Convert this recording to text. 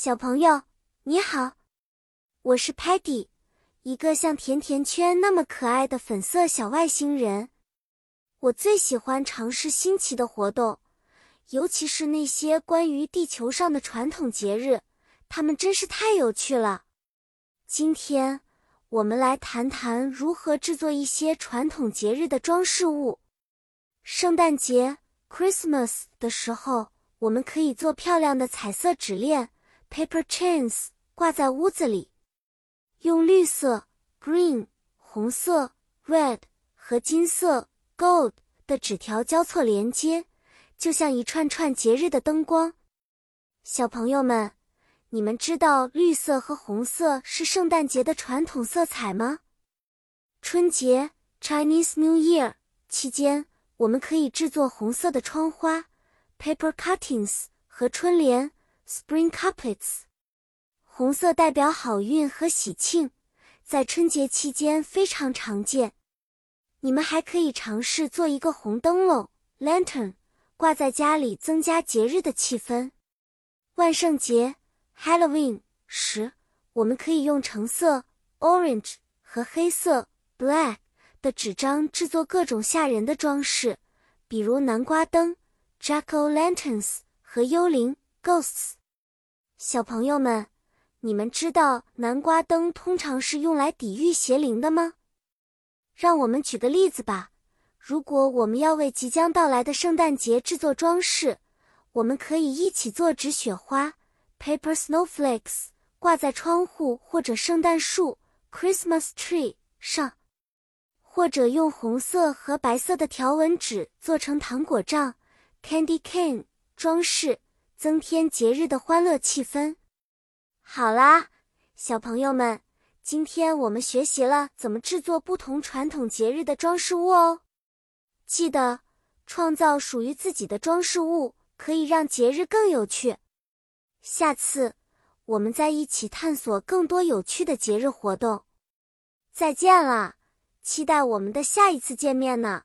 小朋友，你好，我是 Patty，一个像甜甜圈那么可爱的粉色小外星人。我最喜欢尝试新奇的活动，尤其是那些关于地球上的传统节日，它们真是太有趣了。今天我们来谈谈如何制作一些传统节日的装饰物。圣诞节 （Christmas） 的时候，我们可以做漂亮的彩色纸链。Paper chains 挂在屋子里，用绿色 green、红色 red 和金色 gold 的纸条交错连接，就像一串串节日的灯光。小朋友们，你们知道绿色和红色是圣诞节的传统色彩吗？春节 Chinese New Year 期间，我们可以制作红色的窗花 paper cuttings 和春联。Spring carpets，红色代表好运和喜庆，在春节期间非常常见。你们还可以尝试做一个红灯笼 （lantern），挂在家里，增加节日的气氛。万圣节 （Halloween） 时，我们可以用橙色 （orange） 和黑色 （black） 的纸张制作各种吓人的装饰，比如南瓜灯 （jack-o'-lanterns） 和幽灵 （ghosts）。小朋友们，你们知道南瓜灯通常是用来抵御邪灵的吗？让我们举个例子吧。如果我们要为即将到来的圣诞节制作装饰，我们可以一起做纸雪花 （paper snowflakes） 挂在窗户或者圣诞树 （Christmas tree） 上，或者用红色和白色的条纹纸做成糖果杖 （candy cane） 装饰。增添节日的欢乐气氛。好啦，小朋友们，今天我们学习了怎么制作不同传统节日的装饰物哦。记得创造属于自己的装饰物，可以让节日更有趣。下次我们再一起探索更多有趣的节日活动。再见了，期待我们的下一次见面呢。